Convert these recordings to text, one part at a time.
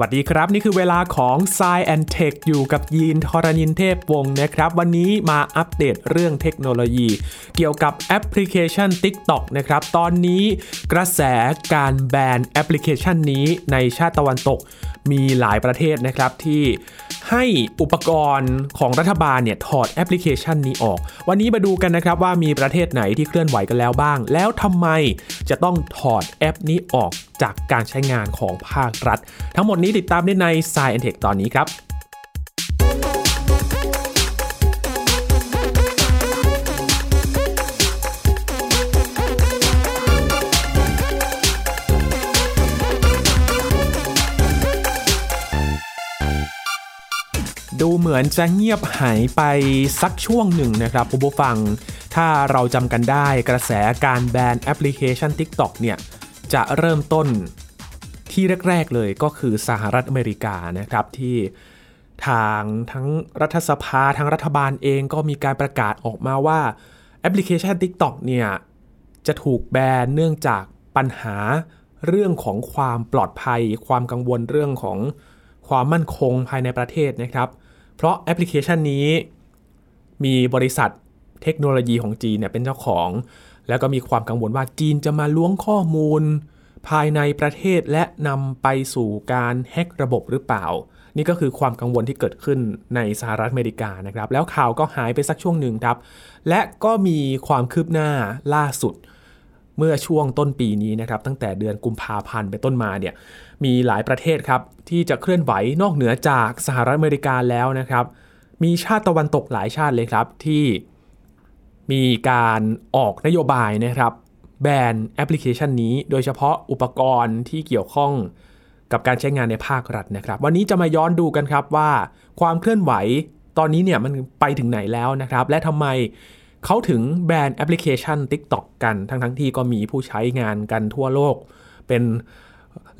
สวัสดีครับ นี่คือเวลาของ s ซแอนเทคอยู่กับยีนทรณินเทพวงศ์นะครับ วันนี้มาอัปเดตเรื่องเทคโนโลยี เกี่ยวกับแอปพลิเคชัน TikTok นะครับ ตอนนี้กระแสการแบนแอปพลิเคชันนี้ในชาติตะวันตกมีหลายประเทศนะครับที่ให้อุปกรณ์ของรัฐบาลเนี่ยถอดแอปพลิเคชันนี้ออก วันนี้มาดูกันนะครับว่ามีประเทศไหนที่เคลื่อนไหวกันแล้วบ้าง แล้วทำไมจะต้องถอดแอปนี้ออก จากการใช้งานของภาครัฐ ทั้งหมดนี้ติดตามได้ใน s ายแอนเทคตอนนี้ครับดูเหมือนจะเงียบหายไปสักช่วงหนึ่งนะครับคุณผู้ฟัง ถ้าเราจำกันได้กระแสการแบนแอปพลิเคชัน TikTok เนี่ย จะเริ่มต้นที่แรก ๆ เลยก็คือสหรัฐอเมริกานะครับที่ทางทั้งรัฐสภาทั้งรัฐบาลเองก็มีการประกาศออกมาว่าแอปพลิเคชัน TikTok เนี่ยจะถูกแบนเนื่องจากปัญหาเรื่องของความปลอดภัย ความกังวลเรื่องของความมั่นคงภายในประเทศนะครับ เพราะแอปพลิเคชันนี้มีบริษัทเทคโนโลยีของจีนเนี่ยเป็นเจ้าของ แล้วก็มีความกังวลว่าจีนจะมาล้วงข้อมูล ภายในประเทศและนำไปสู่การแฮกระบบหรือเปล่า นี่ก็คือความกังวลที่เกิดขึ้นในสหรัฐอเมริกานะครับ แล้วข่าวก็หายไปสักช่วงหนึ่งครับ และก็มีความคืบหน้าล่าสุดเมื่อช่วงต้นปีนี้นะครับตั้งแต่เดือนกุมภาพันธ์เป็นต้นมาเนี่ยมีหลายประเทศครับที่จะเคลื่อนไหวนอกเหนือจากสหรัฐอเมริกาแล้วนะครับ มีชาติตะวันตกหลายชาติเลยครับที่ มีการออกนโยบายนะครับ แบนแอปพลิเคชันนี้ โดยเฉพาะอุปกรณ์ที่เกี่ยวข้องกับการใช้งานในภาครัฐนะครับ วันนี้จะมาย้อนดูกันครับว่าความเคลื่อนไหวตอนนี้เนี่ยมันไปถึงไหนแล้วนะครับ และทำไมเขาถึงแบนแอปพลิเคชัน TikTok กันทั้งทั้งที่ก็มีผู้ใช้งานกันทั่วโลก เป็น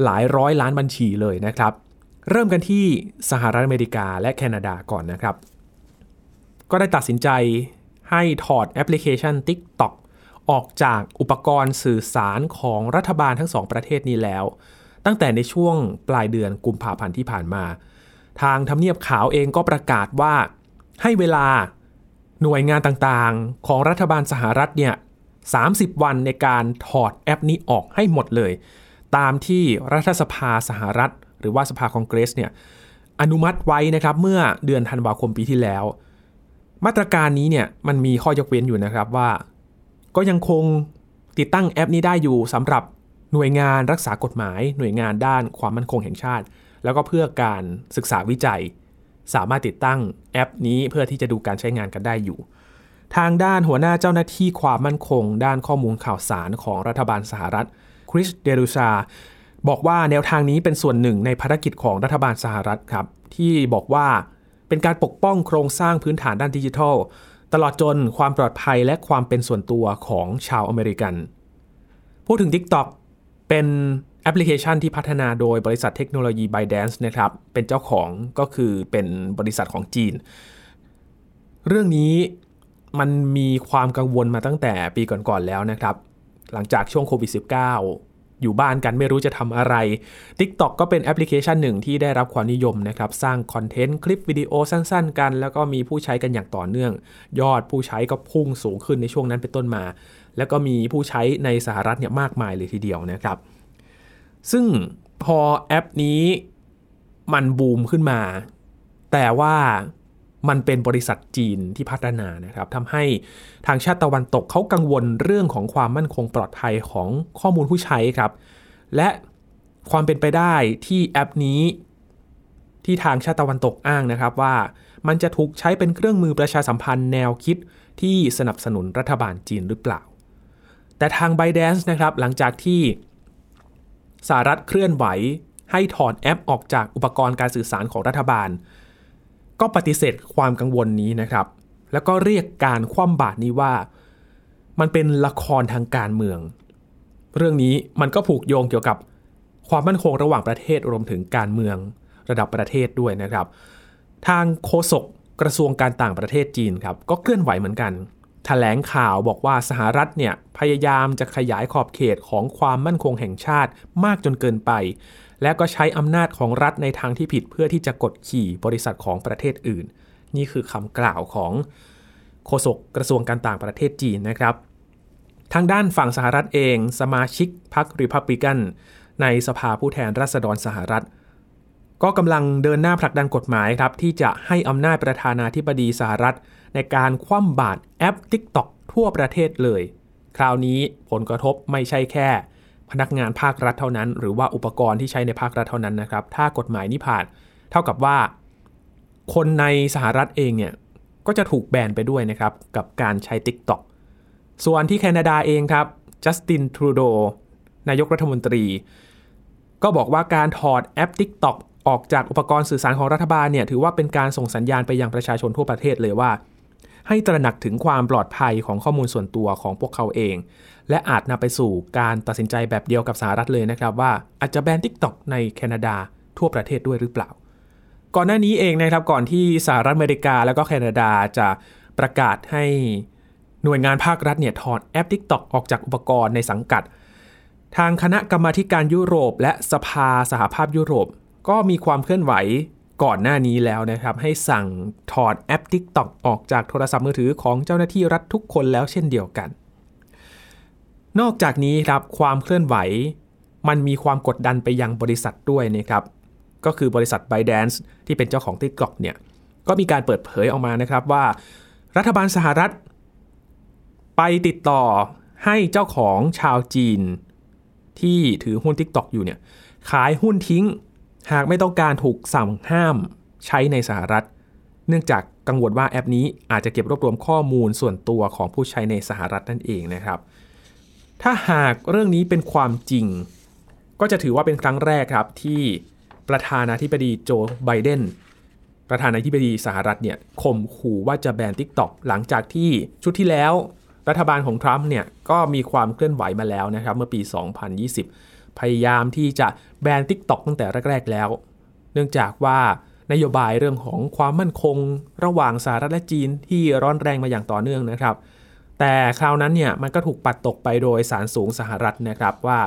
หลายร้อยล้านบัญชีเลยนะครับ เริ่มกันที่สหรัฐอเมริกาและแคนาดาก่อนนะครับ ก็ได้ตัดสินใจ ให้ถอดแอปพลิเคชัน TikTok ออกจากอุปกรณ์สื่อสารของรัฐบาลทั้งสองประเทศนี้แล้ว ตั้งแต่ในช่วงปลายเดือนกุมภาพันธ์ที่ผ่านมา ทางทำเนียบขาวเองก็ประกาศว่าให้เวลาหน่วยงานต่างๆ ของรัฐบาลสหรัฐเนี่ย30 วันในการถอดแอปนี้ออกให้หมดเลย ตามที่รัฐสภาสหรัฐ หรือว่าสภาคองเกรสเนี่ยอนุมัติไว้นะครับเมื่อเดือนธันวาคมปีที่แล้ว มาตรการนี้เนี่ยมันมีข้อยกเว้นอยู่นะครับว่า ก็ยังคงติดตั้งแอปนี้ได้อยู่สำหรับหน่วยงานรักษากฎหมาย หน่วยงานด้านความมั่นคงแห่งชาติ แล้วก็เพื่อการศึกษาวิจัย สามารถติดตั้งแอปนี้เพื่อที่จะดูการใช้งานกันได้อยู่ ทางด้านหัวหน้าเจ้าหน้าที่ความมั่นคง ด้านข้อมูลข่าวสารของรัฐบาลสหรัฐคริสเดรูซาบอกว่าแนวทางนี้เป็นส่วนหนึ่งในภารกิจของรัฐบาลสหรัฐครับที่บอกว่า เป็นการปกป้องโครงสร้างพื้นฐานด้านดิจิทัล ตลอดจนความปลอดภัยและความเป็นส่วนตัวของชาวอเมริกัน พูดถึง TikTok เป็นแอปพลิเคชันที่พัฒนาโดยบริษัทเทคโนโลยี ByteDance นะครับ เป็นเจ้าของก็คือเป็นบริษัทของจีน เรื่องนี้มันมีความกังวลมาตั้งแต่ปีก่อนๆแล้วนะครับ หลังจากช่วงโควิด -19 อยู่บ้านกันไม่รู้จะทำอะไร TikTok ก็เป็นแอปพลิเคชันหนึ่งที่ได้รับความนิยมนะครับ สร้างคอนเทนต์คลิปวิดีโอสั้นๆ กัน แล้วก็มีผู้ใช้กันอย่างต่อเนื่อง ยอดผู้ใช้ก็พุ่งสูงขึ้นในช่วงนั้นเป็นต้นมา แล้วก็มีผู้ใช้ในสหรัฐเนี่ยมากมายเลยทีเดียวนะครับ ซึ่งพอแอปนี้มันบูมขึ้นมา แต่ว่า มันเป็นบริษัทจีนที่พัฒนานะครับทำให้ทางชาติตะวันตกเขากังวลเรื่องของความมั่นคงปลอดภัยของข้อมูลผู้ใช้ครับ และความเป็นไปได้ที่แอปนี้ ที่ทางชาติตะวันตกอ้างนะครับว่ามันจะถูกใช้เป็นเครื่องมือประชาสัมพันธ์แนวคิดที่สนับสนุนรัฐบาลจีนหรือเปล่า แต่ทาง b y d a n c e นะครับหลังจากที่สหรัฐเคลื่อนไหวให้ถอดแอปออกจากอุปกรณ์การสื่อสารของรัฐบาล ก็ปฏิเสธความกังวลนี้นะครับ แล้วก็เรียกการคว่ำบาตรนี้ว่า มันเป็นละครทางการเมือง เรื่องนี้มันก็ผูกโยงเกี่ยวกับความมั่นคงระหว่างประเทศรวมถึงการเมืองระดับประเทศด้วยนะครับ ทางโฆษกกระทรวงการต่างประเทศจีนครับ ก็เคลื่อนไหวเหมือนกันแถลงข่าวบอกว่าสหรัฐเนี่ยพยายามจะขยายขอบเขตของความมั่นคงแห่งชาติมากจนเกินไป และก็ใช้อำนาจของรัฐในทางที่ผิดเพื่อที่จะกดขี่บริษัทของประเทศอื่น นี่คือคำกล่าวของโฆษกกระทรวงการต่างประเทศจีนนะครับ ทางด้านฝั่งสหรัฐเอง สมาชิกพรรคริพับลิกัน ในสภาผู้แทนราษฎรสหรัฐ ก็กำลังเดินหน้าผลักดันกฎหมายครับ ที่จะให้อำนาจประธานาธิบดีสหรัฐ ในการคว่ำบาตรแอป TikTok ทั่วประเทศเลย คราวนี้ผลกระทบไม่ใช่แค่ พนักงานภาครัฐเท่านั้น หรือว่าอุปกรณ์ที่ใช้ในภาครัฐเท่านั้นนะครับ ถ้ากฎหมายนี้ผ่าน เท่ากับว่า คนในสหรัฐเองเนี่ยก็จะถูกแบนไปด้วยนะครับ กับการใช้ TikTok ส่วนที่แคนาดาเองครับจัสตินทรูโดนายกรัฐมนตรี ก็บอกว่าการถอดแอป TikTok ออกจากอุปกรณ์สื่อสารของรัฐบาลเนี่ยถือว่าเป็นการส่งสัญญาณไปยังประชาชนทั่วประเทศเลยว่า ให้ตระหนักถึงความปลอดภัยของข้อมูลส่วนตัวของพวกเขาเอง และอาจนำไปสู่การตัดสินใจแบบเดียวกับสหรัฐเลยนะครับว่าอาจจะแบน TikTok ในแคนาดาทั่วประเทศด้วยหรือเปล่า ก่อนหน้านี้เองนะครับก่อนที่สหรัฐอเมริกาแล้วก็แคนาดาจะประกาศให้หน่วยงานภาครัฐเนี่ยถอดแอป TikTok ออกจากอุปกรณ์ในสังกัด ทางคณะกรรมาการยุโรป และสภาสหภาพยุโรป ก็มีความเคลื่อนไหวก่อนหน้านี้แล้วนะครับ ให้สั่งถอดแอป TikTok ออกจากโทรศัพท์มือถือของเจ้าหน้าที่รัฐทุกคนแล้วเช่นเดียวกัน นอกจากนี้ครับความเคลื่อนไหว มันมีความกดดันไปยังบริษัทด้วยนะครับ ก็คือบริษัท b y d a n c e ที่เป็นเจ้าของ TikTok เนี่ยก็มีการเปิดเผยออกมานะครับว่า รัฐบาลสหรัฐ ไปติดต่อให้เจ้าของชาวจีน ที่ถือหุ้น TikTok อยู่เนี่ยขายหุ้นทิ้ง หากไม่ต้องการถูกสั่งห้ามใช้ในสหรัฐ เนื่องจากกังวลว่าแอปนี้อาจจะเก็บรวบรวมข้อมูลส่วนตัวของผู้ใช้ในสหรัฐนั่นเองนะครับ ถ้าหากเรื่องนี้เป็นความจริง ก็จะถือว่าเป็นครั้งแรกครับที่ประธานาธิบดีโจไบเดนประธานาธิบดีสหรัฐเนี่ยข่มขู่ว่าจะแบน TikTok หลังจากที่ชุดที่แล้ว รัฐบาลของทรัมป์เนี่ยก็มีความเคลื่อนไหวมาแล้วนะครับเมื่อปี 2020 พยายามที่จะแบน TikTok ตั้งแต่แรก ๆ แล้ว เนื่องจากว่านโยบายเรื่องของความมั่นคง ระหว่างสหรัฐและจีนที่ร้อนแรงมาอย่างต่อเนื่องนะครับ แต่คราวนั้นเนี่ยมันก็ถูกปัดตกไปโดยสารสูงสหรัฐนะครับว่า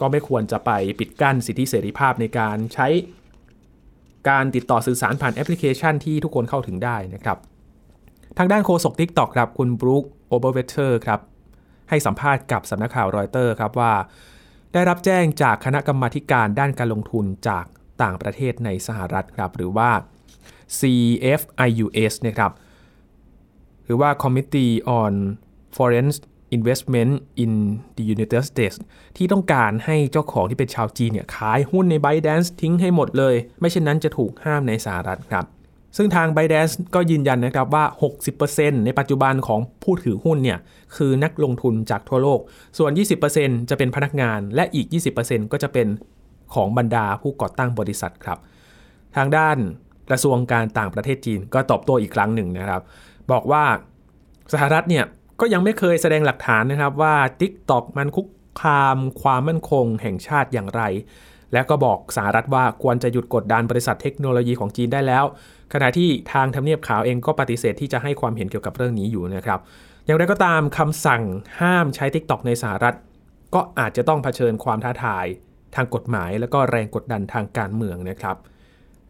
ก็ไม่ควรจะไปปิดกั้นสิทธิเสรีภาพในการใช้การติดต่อสื่อสารผ่านแอปพลิเคชันที่ทุกคนเข้าถึงได้นะครับ ทางด้านโฆษก TikTok ครับคุณ Brooke Oberwetter ครับให้สัมภาษณ์กับสำนักข่าวรอยเตอร์ครับว่า ได้รับแจ้งจากคณะกรรมการด้านการลงทุนจากต่างประเทศในสหรัฐครับหรือว่า CFIUS นะครับหรือว่า Committee on Foreign Investment in the United States ที่ต้องการให้เจ้าของที่เป็นชาวจีนเนี่ยขายหุ้นใน ByteDance ทิ้งให้หมดเลย ไม่เช่นนั้นจะถูกห้ามในสหรัฐครับ ซึ่งทาง ByteDance ก็ยืนยันนะครับว่า 60%ในปัจจุบันของผู้ถือหุ้นเนี่ยคือนักลงทุนจากทั่วโลก ส่วน 20%จะเป็นพนักงาน และอีก 20%ก็จะเป็นของบรรดาผู้ก่อตั้งบริษัทครับ ทางด้านกระทรวงการต่างประเทศจีนก็ตอบโต้อีกครั้งหนึ่งนะครับ บอกว่าสหรัฐเนี่ย ก็ยังไม่เคยแสดงหลักฐานนะครับว่า TikTok มันคุกคามความมั่นคงแห่งชาติอย่างไร และก็บอกสหรัฐว่าควรจะหยุดกดดันบริษัทเทคโนโลยีของจีนได้แล้ว ขณะที่ทางทำเนียบขาวเองก็ปฏิเสธที่จะให้ความเห็นเกี่ยวกับเรื่องนี้อยู่นะครับ อย่างไรก็ตามคำสั่งห้ามใช้ TikTok ในสหรัฐ ก็อาจจะต้องเผชิญความท้าทาย ทางกฎหมาย และก็แรงกดดันทางการเมืองนะครับ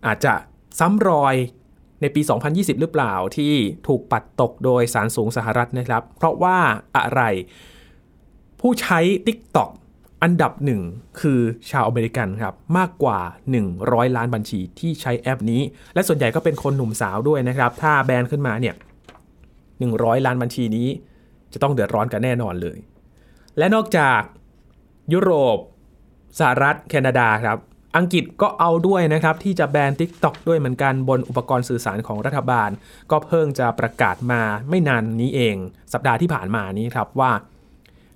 อาจจะซ้ำรอย ในปี 2020 หรือเปล่าที่ถูกปัดตกโดยสารสูงสหรัฐนะครับ เพราะว่าอะไร ผู้ใช้ TikTok อันดับหนึ่งคือชาวอเมริกันครับ มากกว่า 100 ล้านบัญชีที่ใช้แอปนี้ และส่วนใหญ่ก็เป็นคนหนุ่มสาวด้วยนะครับ ถ้าแบนขึ้นมาเนี่ย100 ล้านบัญชีนี้ จะต้องเดือดร้อนกันแน่นอนเลย และนอกจากยุโรปสหรัฐแคนาดาครับ อังกฤษก็เอาด้วยนะครับ ที่จะแบน TikTok ด้วยเหมือนกันบนอุปกรณ์สื่อสารของรัฐบาล ก็เพิ่งจะประกาศมาไม่นานนี้เอง สัปดาห์ที่ผ่านมานี้ครับว่า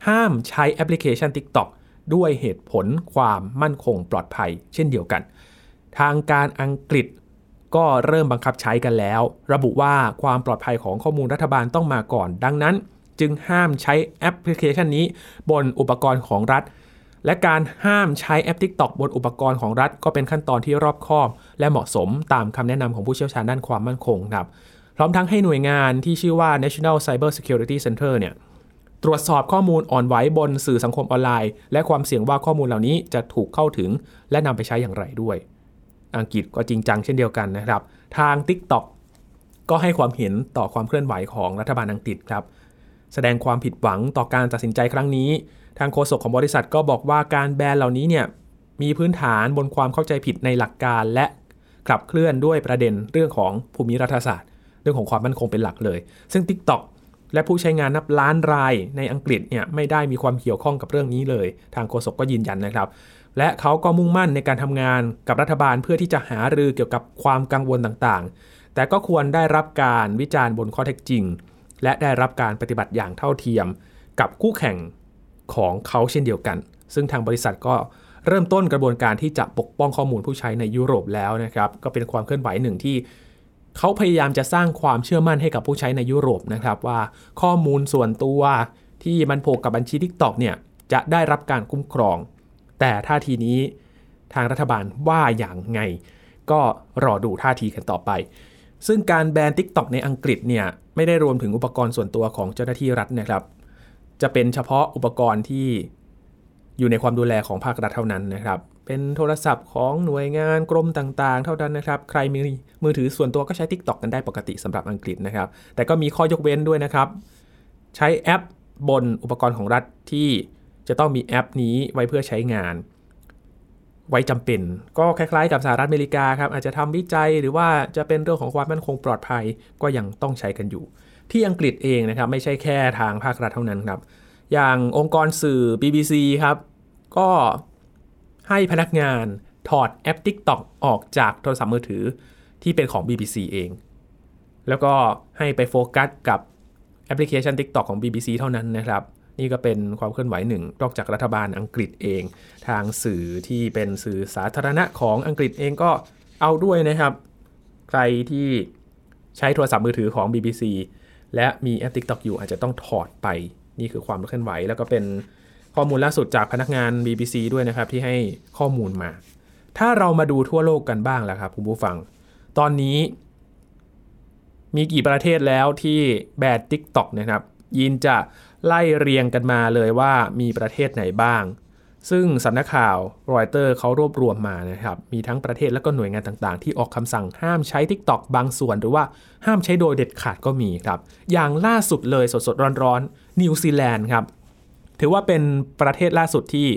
ห้ามใช้แอปพลิเคชัน TikTok ด้วยเหตุผลความมั่นคงปลอดภัย เช่นเดียวกัน ทางการอังกฤษก็เริ่มบังคับใช้กันแล้ว ระบุว่าความปลอดภัยของข้อมูลรัฐบาลต้องมาก่อน ดังนั้น จึงห้ามใช้แอปพลิเคชันนี้ บนอุปกรณ์ของรัฐ และการห้ามใช้แอป TikTok บนอุปกรณ์ของรัฐ ก็เป็นขั้นตอนที่รอบคอบ และเหมาะสมตามคำแนะนำของผู้เชี่ยวชาญด้านความมั่นคงครับพร้อมทั้งให้หน่วยงานที่ชื่อว่า National Cyber Security Center เนี่ยตรวจสอบข้อมูลอ่อนไหวบนสื่อสังคมออนไลน์ และความเสี่ยงว่าข้อมูลเหล่านี้จะถูกเข้าถึง และนำไปใช้อย่างไรด้วย อังกฤษก็จริงจังเช่นเดียวกันนะครับ ทาง TikTok ก็ให้ความเห็นต่อความเคลื่อนไหวของรัฐบาลอังกฤษครับ แสดงความผิดหวังต่อการตัดสินใจครั้งนี้ ทางโฆษกของบริษัทก็บอกว่าการแบนเหล่านี้เนี่ยมีพื้นฐานบนความเข้าใจผิดในหลักการและขับเคลื่อนด้วยประเด็นเรื่องของภูมิรัฐศาสตร์ เรื่องของความมั่นคงเป็นหลักเลย ซึ่ง TikTok และผู้ใช้งานนับล้านรายในอังกฤษเนี่ยไม่ได้มีความเกี่ยวข้องกับเรื่องนี้เลย ทางโฆษกก็ยืนยันนะครับ และเขาก็มุ่งมั่นในการทำงานกับรัฐบาลเพื่อที่จะหารือเกี่ยวกับความกังวลต่างๆ แต่ก็ควรได้รับการวิจารณ์บนข้อเท็จจริง และได้รับการปฏิบัติอย่างเท่าเทียม กับคู่แข่ง ของเขาเช่นเดียวกัน ซึ่งทางบริษัทก็เริ่มต้นกระบวนการที่จะปกป้องข้อมูลผู้ใช้ในยุโรปแล้วนะครับ ก็เป็นความเคลื่อนไหวหนึ่งที่เขาพยายามจะสร้างความเชื่อมั่นให้กับผู้ใช้ในยุโรปนะครับว่าข้อมูลส่วนตัวที่มันโผกกับบัญชี TikTok เนี่ยจะได้รับการคุ้มครอง แต่ท่าทีนี้ทางรัฐบาลว่าอย่างไง ก็รอดูท่าทีกันต่อไป ซึ่งการแบน TikTok ในอังกฤษเนี่ยไม่ได้รวมถึงอุปกรณ์ส่วนตัวของเจ้าหน้าที่รัฐนะครับ จะเป็นเฉพาะอุปกรณ์ที่อยู่ในความดูแลของภาครัฐเท่านั้นนะครับ เป็นโทรศัพท์ของหน่วยงานกรมต่างๆ เท่านั้นนะครับ ใครมีมือถือส่วนตัวก็ใช้ TikTok กันได้ปกติสำหรับอังกฤษนะครับ แต่ก็มีข้อยกเว้นด้วยนะครับ ใช้แอปบนอุปกรณ์ของรัฐที่จะต้องมีแอปนี้ไว้เพื่อใช้งาน ไว้จำเป็น ก็คล้ายๆ กับสหรัฐอเมริกาครับ อาจจะทำวิจัยหรือว่าจะเป็นเรื่องของความมั่นคงปลอดภัยก็ยังต้องใช้กันอยู่ ที่อังกฤษเองนะครับไม่ใช่แค่ทางภาครัฐเท่านั้นครับ อย่างองค์กรสื่อ BBC ครับ ก็ให้พนักงานถอดแอป TikTok ออกจากโทรศัพท์มือถือที่เป็นของ BBC เอง แล้วก็ให้ไปโฟกัสกับแอปพลิเคชัน TikTok ของ BBC เท่านั้นนะครับ นี่ก็เป็นความเคลื่อนไหวหนึ่งนอกจากรัฐบาลอังกฤษเอง ทางสื่อที่เป็นสื่อสาธารณะของอังกฤษเองก็เอาด้วยนะครับ ใครที่ใช้โทรศัพท์มือถือของ BBC และมีแอป TikTok อยู่อาจจะต้องถอดไป นี่คือความเคลื่อนไหว แล้วก็เป็นข้อมูลล่าสุดจากพนักงาน BBC ด้วยนะครับ ที่ให้ข้อมูลมา ถ้าเรามาดูทั่วโลกกันบ้างแล้วครับคุณผู้ฟัง ตอนนี้ มีกี่ประเทศแล้วที่แบด TikTok นะครับ ยินจะไล่เรียงกันมาเลยว่ามีประเทศไหนบ้าง ซึ่งสำนักข่าวรอยเตอร์เขารวบรวมมานะครับ มีทั้งประเทศและก็หน่วยงานต่างๆ ที่ออกคำสั่งห้ามใช้ TikTok บางส่วน หรือว่าห้ามใช้โดยเด็ดขาดก็มีครับ อย่างล่าสุดเลยสดๆ ร้อนๆนิวซีแลนด์ครับ ถือว่าเป็นประเทศล่าสุดที่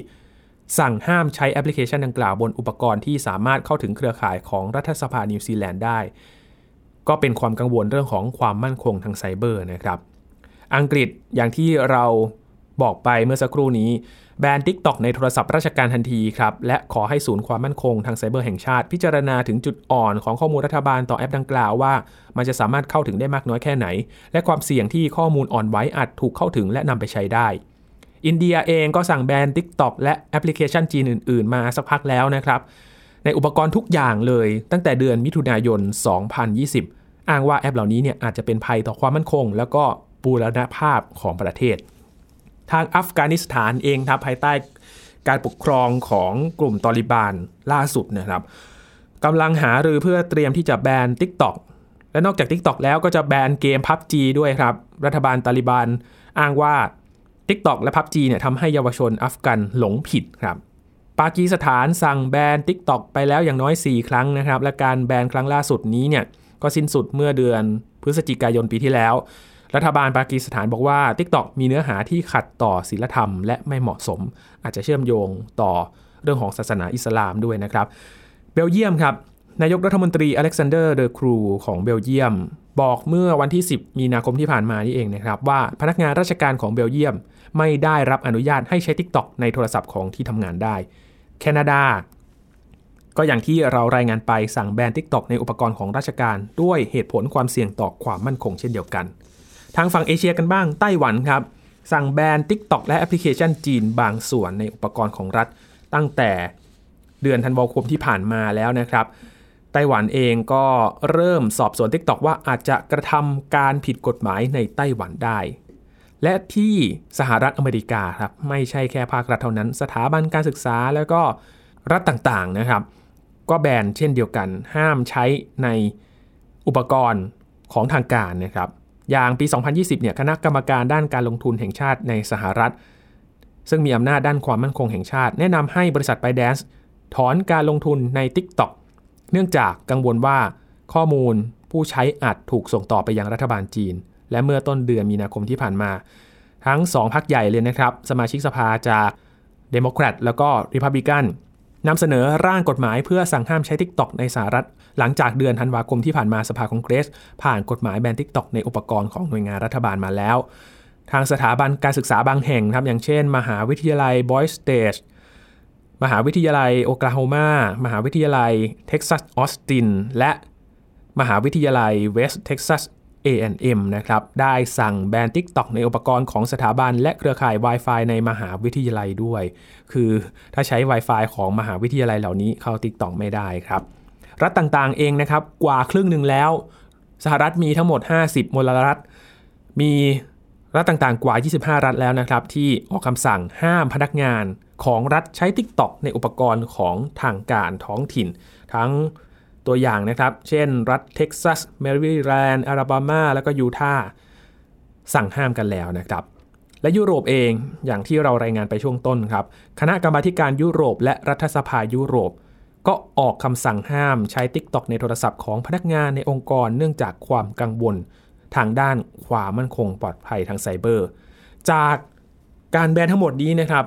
สั่งห้ามใช้แอปพลิเคชันดังกล่าวบนอุปกรณ์ที่สามารถเข้าถึงเครือข่ายของรัฐสภานิวซีแลนด์ได้ ก็เป็นความกังวลเรื่องของความมั่นคงทางไซเบอร์นะครับ อังกฤษอย่างที่เราบอกไปเมื่อสักครู่นี้ แบน TikTok ในโทรศัพท์ราชการทันทีครับ และขอให้ศูนย์ความมั่นคงทางไซเบอร์แห่งชาติ พิจารณาถึงจุดอ่อนของข้อมูลรัฐบาลต่อแอปดังกล่าวว่า มันจะสามารถเข้าถึงได้มากน้อยแค่ไหน และความเสี่ยงที่ข้อมูลอ่อนไหวอาจถูกเข้าถึงและนำไปใช้ได้ อินเดียเองก็สั่งแบน TikTok และแอปพลิเคชันจีนอื่น ๆ มาสักพักแล้วนะครับ ในอุปกรณ์ทุกอย่างเลยตั้งแต่เดือนมิถุนายน 2020 อ้างว่าแอปเหล่านี้เนี่ยอาจจะเป็นภัยต่อความมั่นคง แล้วก็บูรณภาพของประเทศ ทางอัฟกานิสถานเองครับภายใต้การปกครองของกลุ่มตอริบานล่าสุดนะครับกำลังหารือเพื่อเตรียมที่จะแบน TikTok และนอกจาก TikTok แล้วก็จะแบนเกม PUBG ด้วยครับ รัฐบาลตาลิบันอ้างว่า TikTok และ PUBG เนี่ยทำให้เยาวชนอัฟกันหลงผิดครับ ปากีสถานสั่งแบน TikTok ไปแล้วอย่างน้อย 4 ครั้งนะครับ และการแบนครั้งล่าสุดนี้เนี่ยก็สิ้นสุดเมื่อเดือนพฤศจิกายนปีที่แล้ว รัฐบาลปากีสถานบอกว่า TikTok มีเนื้อหาที่ขัดต่อศีลธรรมและไม่เหมาะสม อาจจะเชื่อมโยงต่อเรื่องของศาสนาอิสลามด้วยนะครับ เบลเยียมครับ นายกรัฐมนตรีอเล็กซานเดอร์เดอครูของเบลเยียม บอกเมื่อวันที่ 10 มีนาคมที่ผ่านมานี่เองนะครับ ว่าพนักงานราชการของเบลเยียม ไม่ได้รับอนุญาตให้ใช้ TikTok ในโทรศัพท์ของที่ทำงานได้ แคนาดาก็อย่างที่เรารายงานไปสั่งแบน TikTok ในอุปกรณ์ของราชการ ด้วยเหตุผลความเสี่ยงต่อความมั่นคงเช่นเดียวกัน ทางฝั่งเอเชียกันบ้างไต้หวันครับ สั่งแบน TikTok และแอปพลิเคชันจีนบางส่วนในอุปกรณ์ของรัฐตั้งแต่เดือนธันวาคมที่ผ่านมาแล้วนะครับไต้หวันเองก็เริ่มสอบสวน TikTok ว่าอาจจะกระทำการผิดกฎหมายในไต้หวันได้ และที่สหรัฐอเมริกาครับไม่ใช่แค่ภาครัฐเท่านั้น สถาบันการศึกษาแล้วก็รัฐต่างๆนะครับ ก็แบนเช่นเดียวกัน ห้ามใช้ในอุปกรณ์ของทางการนะครับ อย่างปี 2020 เนี่ย คณะกรรมการด้านการลงทุนแห่งชาติในสหรัฐ ซึ่งมีอำนาจด้านความมั่นคงแห่งชาติ แนะนำให้บริษัท b บ d a n c e ถอนการลงทุนใน TikTok เนื่องจากกังวลว่าข้อมูลผู้ใช้อาจถูกส่งต่อไปยังรัฐบาลจีน และเมื่อต้นเดือนมีนาคมที่ผ่านมา ทั้งสองพรรคใหญ่เลยนะครับ สมาชิกสภาจากเดโมแครตแล้วก็ริพับลิกัน นำเสนอร่างกฎหมายเพื่อสั่งห้ามใช้ TikTok ในสหรัฐ หลังจากเดือนธันวาคมที่ผ่านมาสภาคองเกรส ผ่านกฎหมายแบน TikTok ในอุปกรณ์ของหน่วยงานรัฐบาลมาแล้ว ทางสถาบันการศึกษาบางแห่งครับอย่างเช่น มหาวิทยาลัยบอยซีสเตตมหาวิทยาลัยโอกลาโฮมามหาวิทยาลัยเท็กซัสออสตินและมหาวิทยาลัยเวสต์เท็กซัส A&M นะครับ ได้สั่งแบน TikTok ในอุปกรณ์ของสถาบัน และเครือข่าย Wi-Fi ในมหาวิทยาลัยด้วย คือถ้าใช้ Wi-Fi ของมหาวิทยาลัยเหล่านี้เข้า TikTok ไม่ได้ครับ รัฐต่างๆเองนะครับ กว่าครึ่งหนึ่งแล้ว สหรัฐมีทั้งหมด 50 มลรัฐ มีรัฐต่างๆ กว่า 25 รัฐแล้วนะครับ ที่ออกคำสั่งห้ามพนักงานของรัฐใช้ TikTok ในอุปกรณ์ของทางการท้องถิ่น ทั้ง ตัวอย่างนะครับ เช่น รัฐเท็กซัสแมริแลนด์อาราบามา แล้วก็ยูทาห์สั่งห้ามกันแล้วนะครับ และยุโรปเองอย่างที่เรารายงานไปช่วงต้นครับ คณะกรรมาการยุโรป และรัฐสภายุโรป ก็ออกคำสั่งห้ามใช้ TikTok ในโทรศัพท์ของพนักงานในองค์กรเนื่องจากความกังวล ทางด้านความมั่นคงปลอดภัยทางไซเบอร์ จากการแบนทั้งหมดนี้นะครับ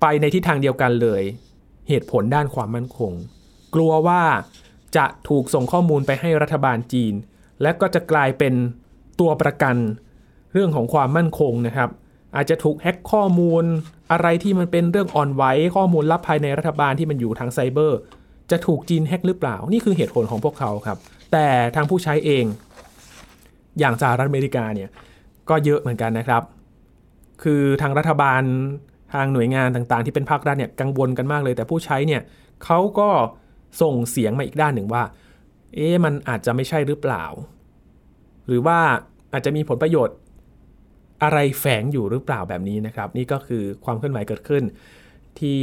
ไปในทิศทางเดียวกันเลย เหตุผลด้านความมั่นคง กลัวว่า จะถูกส่งข้อมูลไปให้รัฐบาลจีน และก็จะกลายเป็นตัวประกันเรื่องของความมั่นคงนะครับ อาจจะถูกแฮ็กข้อมูลอะไรที่มันเป็นเรื่องอ่อนไหวข้อมูลลับภายในรัฐบาลที่มันอยู่ทางไซเบอร์ จะถูกจีนแฮ็กหรือเปล่า นี่คือเหตุผลของพวกเขาครับ แต่ทางผู้ใช้เอง อย่างสหรัฐอเมริกาเนี่ยก็เยอะเหมือนกันนะครับ คือทางรัฐบาลทางหน่วยงานต่างๆ ที่เป็นภาครัฐเนี่ยกังวลกันมากเลย แต่ผู้ใช้เนี่ยเขาก็ ส่งเสียงมาอีกด้านหนึ่งว่า เอ๊ะมันอาจจะไม่ใช่หรือเปล่า หรือว่าอาจจะมีผลประโยชน์อะไรแฝงอยู่หรือเปล่าแบบนี้นะครับ นี่ก็คือความเคลื่อนไหวเกิดขึ้นที่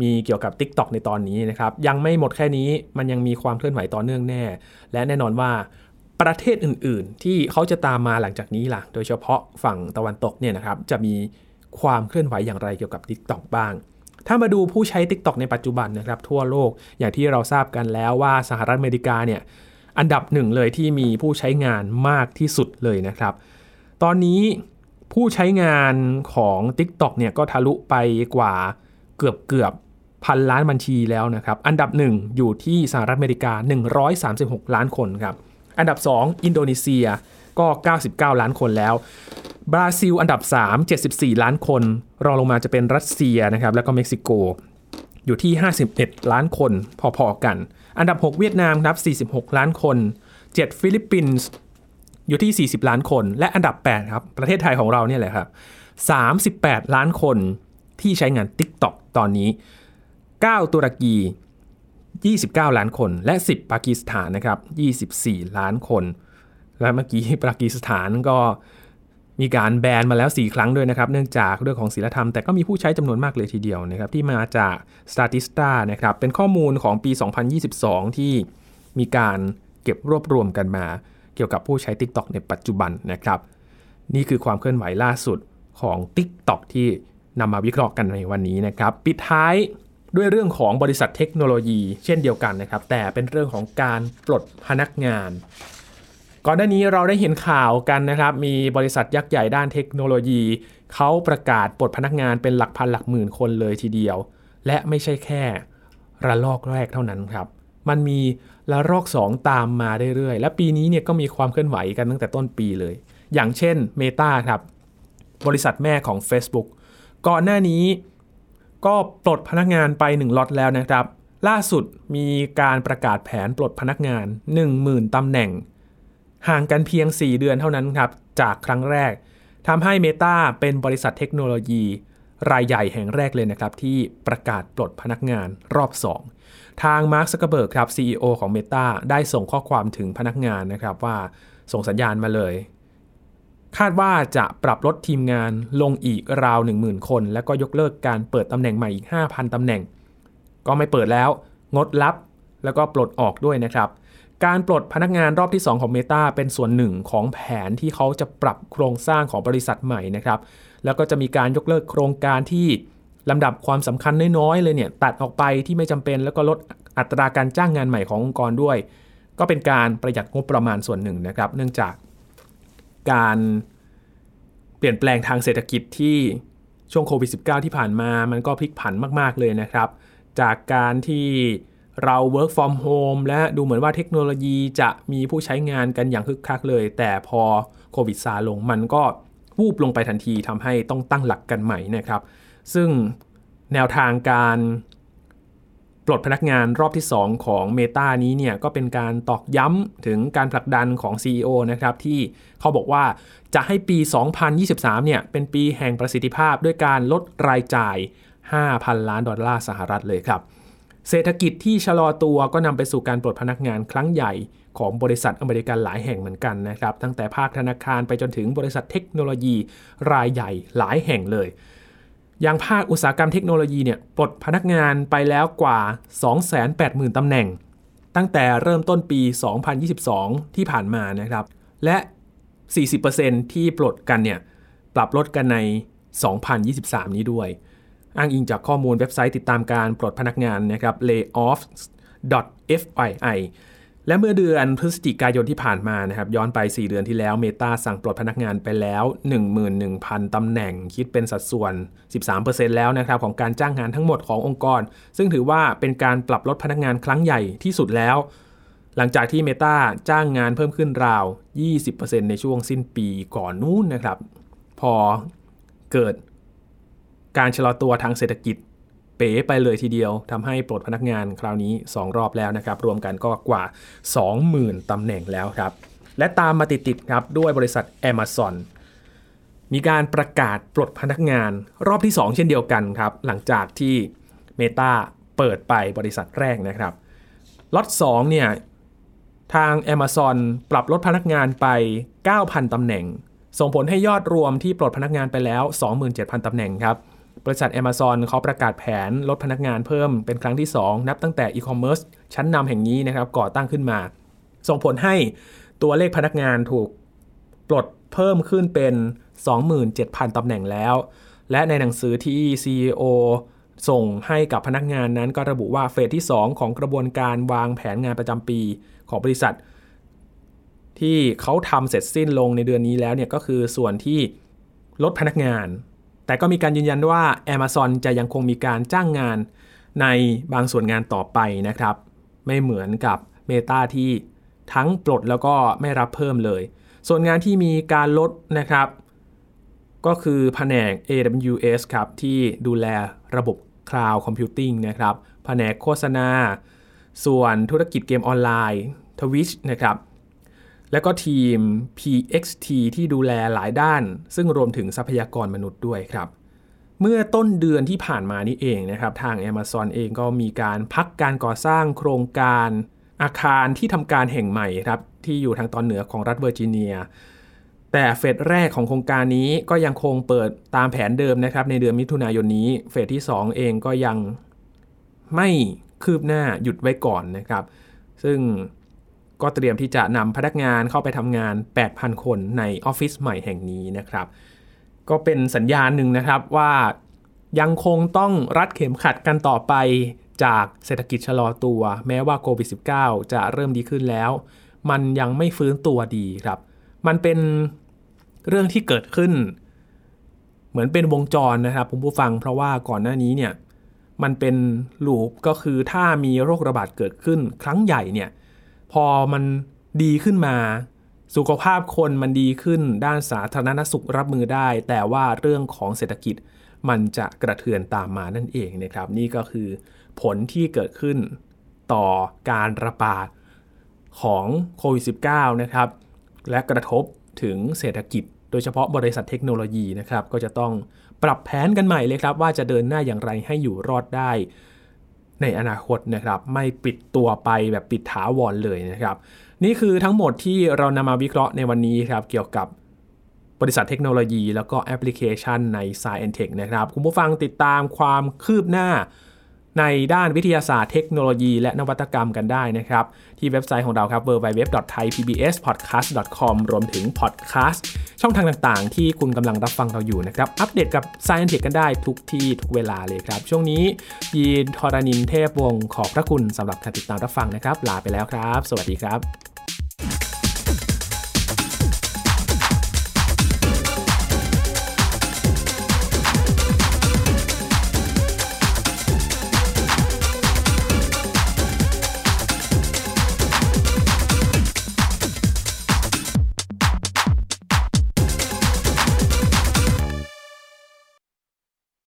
มีเกี่ยวกับ TikTok ในตอนนี้นะครับ ยังไม่หมดแค่นี้มันยังมีความเคลื่อนไหวต่อเนื่องแน่ และแน่นอนว่าประเทศอื่น ๆ ที่เขาจะตามมาหลังจากนี้ล่ะ โดยเฉพาะฝั่งตะวันตกเนี่ยนะครับ จะมีความเคลื่อนไหวอย่างไรเกี่ยวกับ TikTok บ้าง ถ้ามาดูผู้ใช้ TikTok ในปัจจุบันนะครับทั่วโลกอย่างที่เราทราบกันแล้วว่าสหรัฐอเมริกาเนี่ยอันดับหนึ่งเลยที่มีผู้ใช้งานมากที่สุดเลยนะครับ ตอนนี้ผู้ใช้งานของ TikTok เนี่ยก็ทะลุไปกว่าเกือบเกือบพันล้านบัญชีแล้วนะครับ อันดับหนึ่งอยู่ที่สหรัฐอเมริกา 136 ล้านคนครับ อันดับ 2 อินโดนีเซียก็ 99 ล้านคนแล้ว บราซิลอันดับ 3 74 ล้านคน รองลงมาจะเป็นรัสเซียนะครับแล้วก็เม็กซิโก อยู่ที่ 51 ล้านคนพอๆกัน อันดับ 6 เวียดนามครับ 46 ล้านคน 7 ฟิลิปปินส์อยู่ที่ 40 ล้านคน และอันดับ 8 ครับ ประเทศไทยของเราเนี่ยแหละครับ 38 ล้านคนที่ใช้งาน TikTok ตอนนี้ 9 ตุรกี 29 ล้านคน และ 10 ปากีสถานนะครับ 24 ล้านคน และเมื่อกี้ปากีสถานก็ มีการแบนมาแล้ว 4 ครั้งด้วยนะครับ เนื่องจากเรื่องของศีลธรรม แต่ก็มีผู้ใช้จำนวนมากเลยทีเดียวนะครับ ที่มาจาก Statista นะครับ เป็นข้อมูลของปี 2022 ที่มีการเก็บรวบรวมกันมา เกี่ยวกับผู้ใช้ TikTok ในปัจจุบันนะครับ นี่คือความเคลื่อนไหวล่าสุดของ TikTok ที่นำมาวิเคราะห์กันในวันนี้นะครับ ปิดท้ายด้วยเรื่องของบริษัทเทคโนโลยี เช่นเดียวกันนะครับ แต่เป็นเรื่องของการปลดพนักงาน ก่อนหน้านี้เราได้เห็นข่าวกันนะครับ มีบริษัทยักษ์ใหญ่ด้านเทคโนโลยี เขาประกาศปลดพนักงานเป็นหลักพันหลักหมื่นคนเลยทีเดียว และไม่ใช่แค่ระลอกแรกเท่านั้นครับ มันมีระลอก 2 ตามมาเรื่อยๆ และปีนี้เนี่ยก็มีความเคลื่อนไหวกันตั้งแต่ต้นปีเลย อย่างเช่น Meta ครับ บริษัทแม่ของ Facebook ก่อนหน้านี้ก็ปลดพนักงานไป1ล็อตแล้วนะครับ ล่าสุดมีการประกาศแผนปลดพนักงาน 10,000ตำแหน่ง ห่างกันเพียง 4 เดือนเท่านั้นครับ จากครั้งแรกทำให้ Meta เป็นบริษัทเทคโนโลยี รายใหญ่แห่งแรกเลยนะครับ ที่ประกาศปลดพนักงานรอบ 2 ทางมาร์คซักเบิร์กครับ CEO ของ Meta ได้ส่งข้อความถึงพนักงานนะครับว่าส่งสัญญาณมาเลย คาดว่าจะปรับลดทีมงานลงอีกราว 10,000 คน แล้วก็ยกเลิกการเปิดตำแหน่งใหม่อีก 5,000ตำแหน่ง ก็ไม่เปิดแล้ว งดรับแล้วก็ปลดออกด้วยนะครับ การปลดพนักงานรอบที่ 2 ของ Meta เป็นส่วนหนึ่งของแผนที่เขาจะปรับโครงสร้างของบริษัทใหม่นะครับแล้วก็จะมีการยกเลิกโครงการที่ลำดับความสำคัญน้อยๆเลยเนี่ยตัดออกไปที่ไม่จำเป็น แล้วก็ลดอัตราการจ้างงานใหม่ขององค์กรด้วย ก็เป็นการประหยัดงบประมาณส่วนหนึ่งนะครับ เนื่องจากการเปลี่ยนแปลงทางเศรษฐกิจที่ช่วงโควิด -19 ที่ผ่านมา มันก็พลิกผันมาก ๆ เลยนะครับ จากการที่ เรา work from home และดูเหมือนว่าเทคโนโลยีจะมีผู้ใช้งานกันอย่างคึกคักเลย แต่พอโควิดซาลงมันก็วูบลงไปทันทีทำให้ต้องตั้งหลักกันใหม่นะครับ ซึ่งแนวทางการปลดพนักงานรอบที่ 2 ของ Meta นี้เนี่ยก็เป็นการตอกย้ำถึงการผลักดันของ CEO นะครับที่เขาบอกว่าจะให้ปี 2023 เนี่ยเป็นปีแห่งประสิทธิภาพด้วยการลดรายจ่าย 5,000 ล้านดอลลาร์สหรัฐเลยครับ เศรษฐกิจที่ชะลอตัวก็นำไปสู่การปลดพนักงานครั้งใหญ่ของบริษัทอเมริกันหลายแห่งเหมือนกันนะครับ ตั้งแต่ภาคธนาคารไปจนถึงบริษัทเทคโนโลยีรายใหญ่หลายแห่งเลย อย่างภาคอุตสาหกรรมเทคโนโลยีเนี่ยปลดพนักงานไปแล้วกว่า 280,000ตำแหน่ง ตั้งแต่เริ่มต้นปี 2022 ที่ผ่านมานะครับ และ 40%ที่ปลดกันเนี่ยปรับลดกันใน 2023 นี้ด้วย อ้างอิงจากข้อมูลเว็บไซต์ติดตามการปลดพนักงานนะครับ layoffs.fyi และเมื่อเดือนพฤศจิกายนที่ผ่านมานะครับย้อนไป 4 เดือนที่แล้วเมตาสั่งปลดพนักงานไปแล้ว 11,000 ตำแหน่งคิดเป็นสัดส่วน 13%แล้วนะครับของการจ้างงานทั้งหมดขององค์กร ซึ่งถือว่าเป็นการปรับลดพนักงานครั้งใหญ่ที่สุดแล้ว หลังจากที่เมตาจ้างงานเพิ่มขึ้นราว 20%ในช่วงสิ้นปีก่อนนู้นนะครับ พอเกิด การชะลอตัวทางเศรษฐกิจ เป๋ไปเลยทีเดียวทำให้ปลดพนักงานคราวนี้ 2 รอบแล้วนะครับ รวมกันก็กว่า 20,000ตำแหน่งแล้วครับ และตามมาติดๆครับด้วยบริษัท Amazon มีการประกาศปลดพนักงานรอบที่ 2 เช่นเดียวกันครับ หลังจากที่ Meta เปิดไปบริษัทแรกนะครับล็อต2เนี่ยทาง Amazon ปรับลดพนักงานไป 9,000ตำแหน่ง ส่งผลให้ยอดรวมที่ปลดพนักงานไปแล้ว 27,000ตำแหน่งครับ บริษัท Amazon เขาประกาศแผนลดพนักงานเพิ่มเป็นครั้งที่ 2 นับตั้งแต่อีคอมเมิร์ซชั้นนำแห่งนี้นะครับก่อตั้งขึ้นมา ส่งผลให้ตัวเลขพนักงานถูกปลดเพิ่มขึ้นเป็น 27,000ตำแหน่งแล้ว และในหนังสือที่ CEO ส่งให้กับพนักงานนั้นก็ระบุว่าเฟสที่ 2 ของกระบวนการวางแผนงานประจำปีของบริษัท ที่เขาทำเสร็จสิ้นลงในเดือนนี้แล้วเนี่ยก็คือส่วนที่ลดพนักงาน แต่ก็มีการยืนยันว่า Amazon จะยังคงมีการจ้างงานในบางส่วนงานต่อไปนะครับ ไม่เหมือนกับ Meta ที่ทั้งปลดแล้วก็ไม่รับเพิ่มเลย ส่วนงานที่มีการลดนะครับ ก็คือแผนก AWS ครับที่ดูแลระบบ Cloud Computing นะครับแผนกโฆษณา ส่วนธุรกิจเกมออนไลน์ Twitch นะครับ และก็ทีม PXT ที่ดูแลหลายด้าน ซึ่งรวมถึงทรัพยากรมนุษย์ด้วยครับ เมื่อต้นเดือนที่ผ่านมานี้เองนะครับ ทาง Amazon เองก็มีการพักการก่อสร้างโครงการอาคารที่ทำการแห่งใหม่ครับ ที่อยู่ทางตอนเหนือของรัฐเวอร์จิเนีย แต่เฟสแรกของโครงการนี้ก็ยังคงเปิดตามแผนเดิมนะครับ ในเดือนมิถุนายนนี้เฟสที่ 2 เองก็ยังไม่คืบหน้าหยุดไว้ก่อนนะครับ ซึ่ง ก็เตรียมที่จะนำพนักงานเข้าไปทำงาน 8,000 คนในออฟฟิศใหม่แห่งนี้นะครับ ก็เป็นสัญญาณหนึ่งนะครับว่ายังคงต้องรัดเข็มขัดกันต่อไปจากเศรษฐกิจชะลอตัว แม้ว่าโควิด -19 จะเริ่มดีขึ้นแล้ว มันยังไม่ฟื้นตัวดีครับ มันเป็นเรื่องที่เกิดขึ้น เหมือนเป็นวงจรนะครับผมผู้ฟังเพราะว่าก่อนหน้านี้เนี่ยมันเป็นลูปก็คือถ้ามีโรคระบาดเกิดขึ้นครั้งใหญ่เนี่ย พอมันดีขึ้นมา สุขภาพคนมันดีขึ้นด้านสาธารณสุขรับมือได้ แต่ว่าเรื่องของเศรษฐกิจมันจะกระเทือนตามมานั่นเองนะครับ นี่ก็คือผลที่เกิดขึ้นต่อการระบาดของโควิด -19 นะครับ และกระทบถึงเศรษฐกิจ โดยเฉพาะบริษัทเทคโนโลยีนะครับ ก็จะต้องปรับแผนกันใหม่เลยครับ ว่าจะเดินหน้าอย่างไรให้อยู่รอดได้ ในอนาคตนะครับ ไม่ปิดตัวไปแบบปิดถาวรเลยนะครับ นี่คือทั้งหมดที่เรานำมาวิเคราะห์ในวันนี้ครับ เกี่ยวกับบริษัทเทคโนโลยี แล้วก็แอปพลิเคชันใน Science Tech นะครับ คุณผู้ฟังติดตามความคืบหน้า ในด้านวิทยาศาสตร์เทคโนโลยี และนวัตกรรมกันได้นะครับ ที่เว็บไซต์ของเราครับ www.thaipbspodcast.com รวมถึงพอดแคสต์ช่องทางต่างๆ ที่คุณกำลังรับฟังเราอยู่นะครับ อัปเดตกับ Science Tech กันได้ทุกที่ทุกเวลาเลยครับ ช่วงนี้ยีนทอรานินเทพวงศ์ขอบพระคุณสำหรับการติดตามรับฟังนะครับ ลาไปแล้วครับ สวัสดีครับ